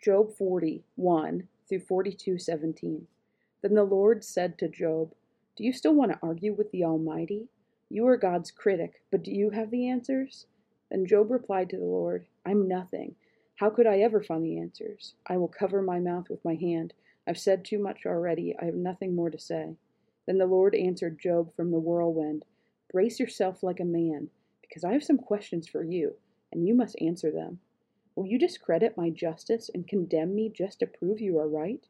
Job 40, 1 through 42, 17. Then the Lord said to Job, Do you still want to argue with the Almighty? You are God's critic, but do you have the answers? Then Job replied to the Lord, I'm nothing. How could I ever find the answers? I will cover my mouth with my hand. I've said too much already. I have nothing more to say. Then the Lord answered Job from the whirlwind, Brace yourself like a man, because I have some questions for you, and you must answer them. Will you discredit my justice and condemn me just to prove you are right?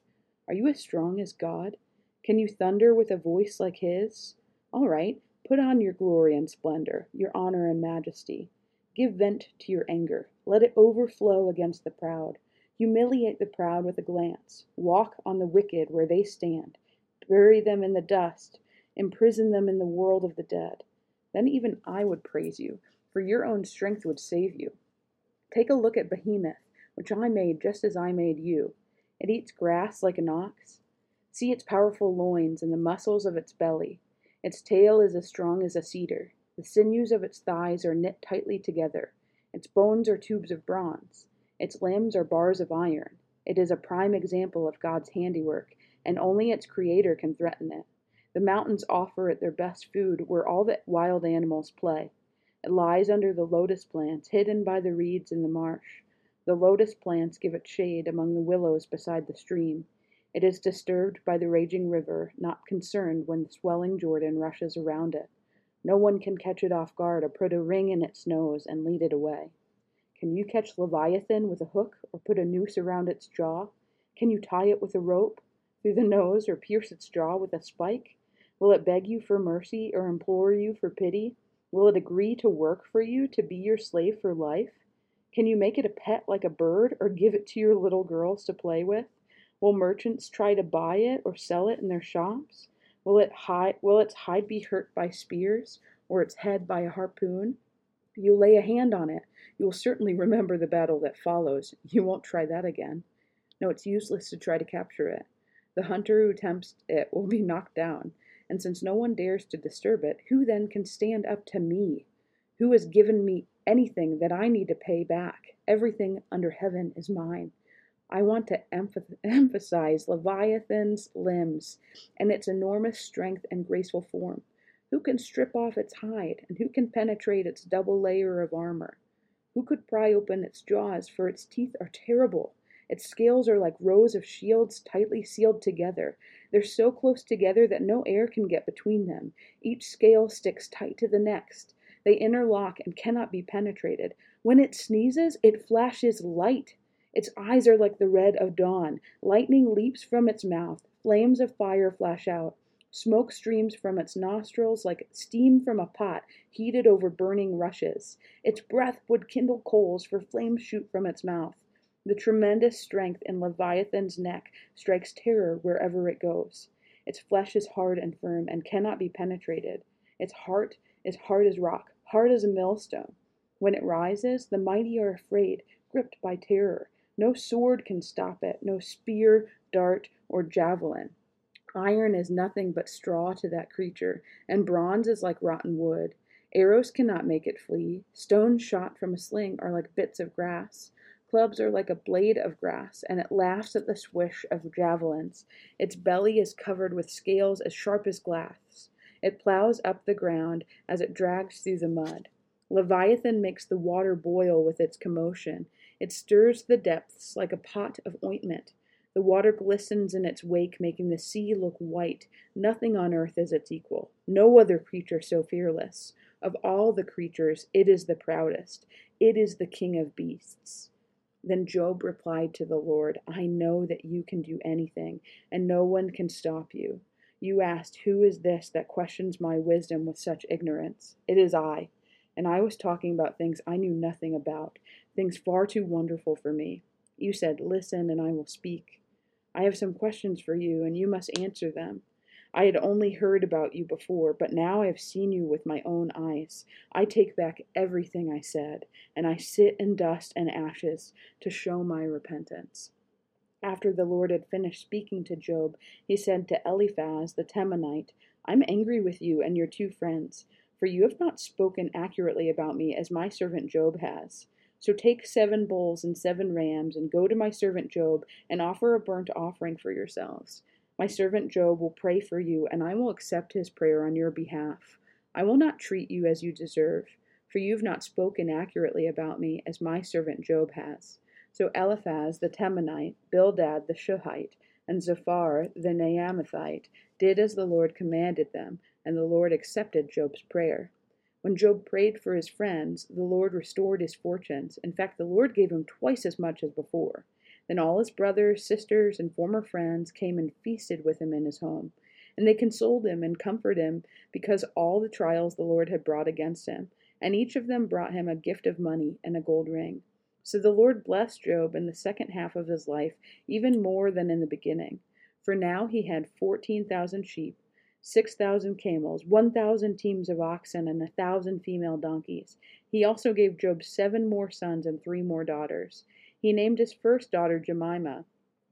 Are you as strong as God? Can you thunder with a voice like his? All right, put on your glory and splendor, your honor and majesty. Give vent to your anger. Let it overflow against the proud. Humiliate the proud with a glance. Walk on the wicked where they stand. Bury them in the dust. Imprison them in the world of the dead. Then even I would praise you, for your own strength would save you. Take a look at Behemoth, which I made just as I made you. It eats grass like an ox. See its powerful loins and the muscles of its belly. Its tail is as strong as a cedar. The sinews of its thighs are knit tightly together. Its bones are tubes of bronze. Its limbs are bars of iron. It is a prime example of God's handiwork, and only its creator can threaten it. The mountains offer it their best food where all the wild animals play. It lies under the lotus plants, hidden by the reeds in the marsh. The lotus plants give it shade among the willows beside the stream. It is disturbed by the raging river, not concerned when the swelling Jordan rushes around it. No one can catch it off guard or put a ring in its nose and lead it away. Can you catch Leviathan with a hook or put a noose around its jaw? Can you tie it with a rope through the nose or pierce its jaw with a spike? Will it beg you for mercy or implore you for pity? Will it agree to work for you, to be your slave for life? Can you make it a pet like a bird, or give it to your little girls to play with? Will merchants try to buy it or sell it in their shops? Will, it hide, will its hide be hurt by spears, or its head by a harpoon? You lay a hand on it. You will certainly remember the battle that follows. You won't try that again. No, it's useless to try to capture it. The hunter who tempts it will be knocked down. And since no one dares to disturb it, who then can stand up to me? Who has given me anything that I need to pay back? Everything under heaven is mine. I want to emphasize Leviathan's limbs and its enormous strength and graceful form. Who can strip off its hide, and who can penetrate its double layer of armor? Who could pry open its jaws, for its teeth are terrible? Its scales are like rows of shields tightly sealed together. They're so close together that no air can get between them. Each scale sticks tight to the next. They interlock and cannot be penetrated. When it sneezes, it flashes light. Its eyes are like the red of dawn. Lightning leaps from its mouth. Flames of fire flash out. Smoke streams from its nostrils like steam from a pot heated over burning rushes. Its breath would kindle coals, for flames shoot from its mouth. The tremendous strength in Leviathan's neck strikes terror wherever it goes. Its flesh is hard and firm and cannot be penetrated. Its heart is hard as rock, hard as a millstone. When it rises, the mighty are afraid, gripped by terror. No sword can stop it, no spear, dart, or javelin. Iron is nothing but straw to that creature, and bronze is like rotten wood. Arrows cannot make it flee. Stones shot from a sling are like bits of grass. Clubs are like a blade of grass, and it laughs at the swish of javelins. Its belly is covered with scales as sharp as glass. It plows up the ground as it drags through the mud. Leviathan makes the water boil with its commotion. It stirs the depths like a pot of ointment. The water glistens in its wake, making the sea look white. Nothing on earth is its equal. No other creature so fearless. Of all the creatures, it is the proudest. It is the king of beasts. Then Job replied to the Lord, I know that you can do anything, and no one can stop you. You asked, Who is this that questions my wisdom with such ignorance? It is I. And I was talking about things I knew nothing about, things far too wonderful for me. You said, Listen, and I will speak. I have some questions for you, and you must answer them. I had only heard about you before, but now I have seen you with my own eyes. I take back everything I said, and I sit in dust and ashes to show my repentance. After the Lord had finished speaking to Job, he said to Eliphaz the Temanite, I'm angry with you and your two friends, for you have not spoken accurately about me as my servant Job has. So take seven bulls and seven rams, and go to my servant Job, and offer a burnt offering for yourselves. My servant Job will pray for you, and I will accept his prayer on your behalf. I will not treat you as you deserve, for you have not spoken accurately about me, as my servant Job has. So Eliphaz the Temanite, Bildad the Shuhite, and Zophar the Naamathite did as the Lord commanded them, and the Lord accepted Job's prayer. When Job prayed for his friends, the Lord restored his fortunes. In fact, the Lord gave him twice as much as before. Then all his brothers, sisters, and former friends came and feasted with him in his home. And they consoled him and comforted him because all the trials the Lord had brought against him. And each of them brought him a gift of money and a gold ring. So the Lord blessed Job in the second half of his life even more than in the beginning. For now he had fourteen thousand sheep, six thousand camels, one thousand teams of oxen, and a thousand female donkeys. He also gave Job seven more sons and three more daughters. He named his first daughter Jemima,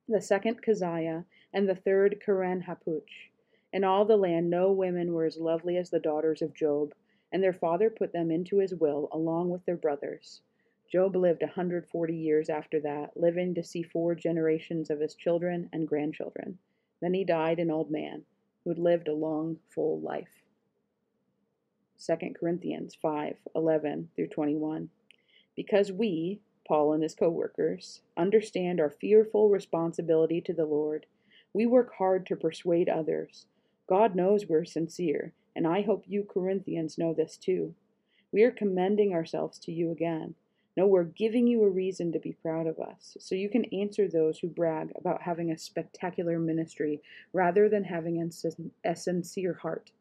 the second Keziah, and the third Keren-happuch. In all the land no women were as lovely as the daughters of Job, and their father put them into his will along with their brothers. Job lived a 140 years after that, living to see four generations of his children and grandchildren. Then he died an old man who had lived a long, full life. 2 Corinthians 5 11 through 21. Because we, Paul and his co workers, understand our fearful responsibility to the Lord. We work hard to persuade others. God knows we're sincere, and I hope you Corinthians know this too. We are commending ourselves to you again. No, we're giving you a reason to be proud of us, so you can answer those who brag about having a spectacular ministry rather than having a sincere heart.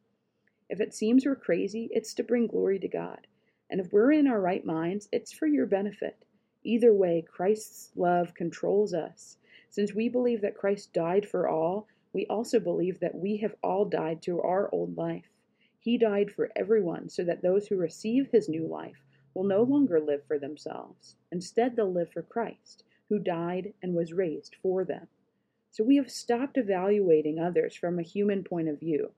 If it seems we're crazy, it's to bring glory to God. And if we're in our right minds, it's for your benefit. Either way, Christ's love controls us. Since we believe that Christ died for all, we also believe that we have all died to our old life. He died for everyone so that those who receive his new life will no longer live for themselves. Instead, they'll live for Christ, who died and was raised for them. So we have stopped evaluating others from a human point of view.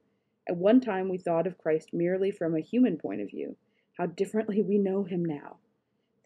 At one time, we thought of Christ merely from a human point of view. How differently we know him now.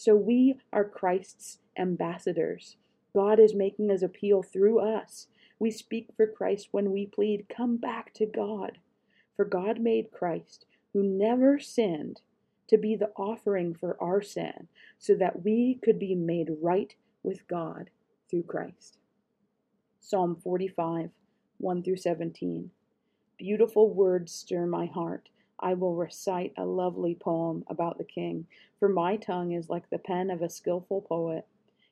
So we are Christ's ambassadors. God is making his appeal through us. We speak for Christ when we plead, Come back to God. For God made Christ, who never sinned, to be the offering for our sin, so that we could be made right with God through Christ. Psalm 45, 1 through 17. Beautiful words stir my heart I will recite a lovely poem about the king, for my tongue is like the pen of a skilful poet.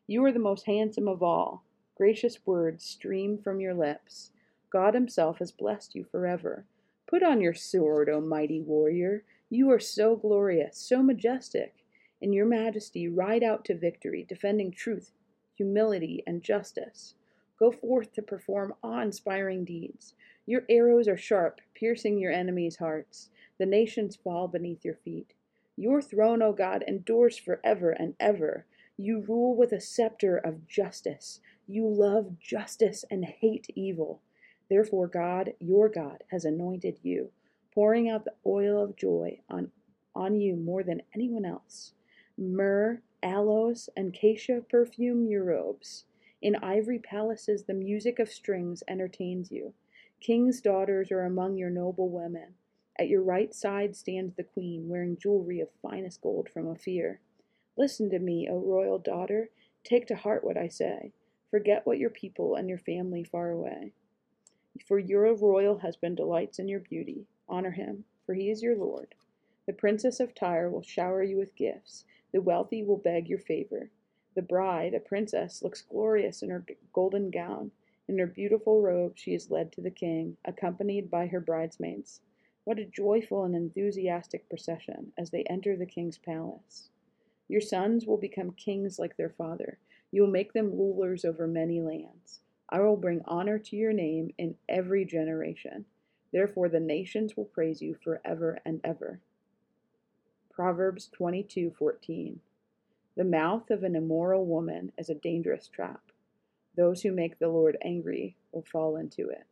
You are the most handsome of all. Gracious words stream from your lips. God Himself has blessed you forever. Put on your sword, O mighty warrior. You are so glorious, so majestic. In your majesty, ride out to victory, defending truth, humility, and justice. Go forth to perform awe inspiring deeds. Your arrows are sharp, piercing your enemies' hearts. The nations fall beneath your feet. Your throne, O God, endures forever and ever. You rule with a scepter of justice. You love justice and hate evil. Therefore, God, your God, has anointed you, pouring out the oil of joy on, on you more than anyone else. Myrrh, aloes, and cassia perfume your robes. In ivory palaces, the music of strings entertains you. King's daughters are among your noble women. At your right side stands the queen, wearing jewelry of finest gold from Ophir. Listen to me, O royal daughter. Take to heart what I say. Forget what your people and your family far away. For your royal husband delights in your beauty. Honor him, for he is your lord. The princess of Tyre will shower you with gifts. The wealthy will beg your favor. The bride, a princess, looks glorious in her golden gown. In her beautiful robe, she is led to the king, accompanied by her bridesmaids. What a joyful and enthusiastic procession as they enter the king's palace. Your sons will become kings like their father. You will make them rulers over many lands. I will bring honor to your name in every generation. Therefore, the nations will praise you forever and ever. Proverbs 22:14 The mouth of an immoral woman is a dangerous trap. Those who make the Lord angry will fall into it.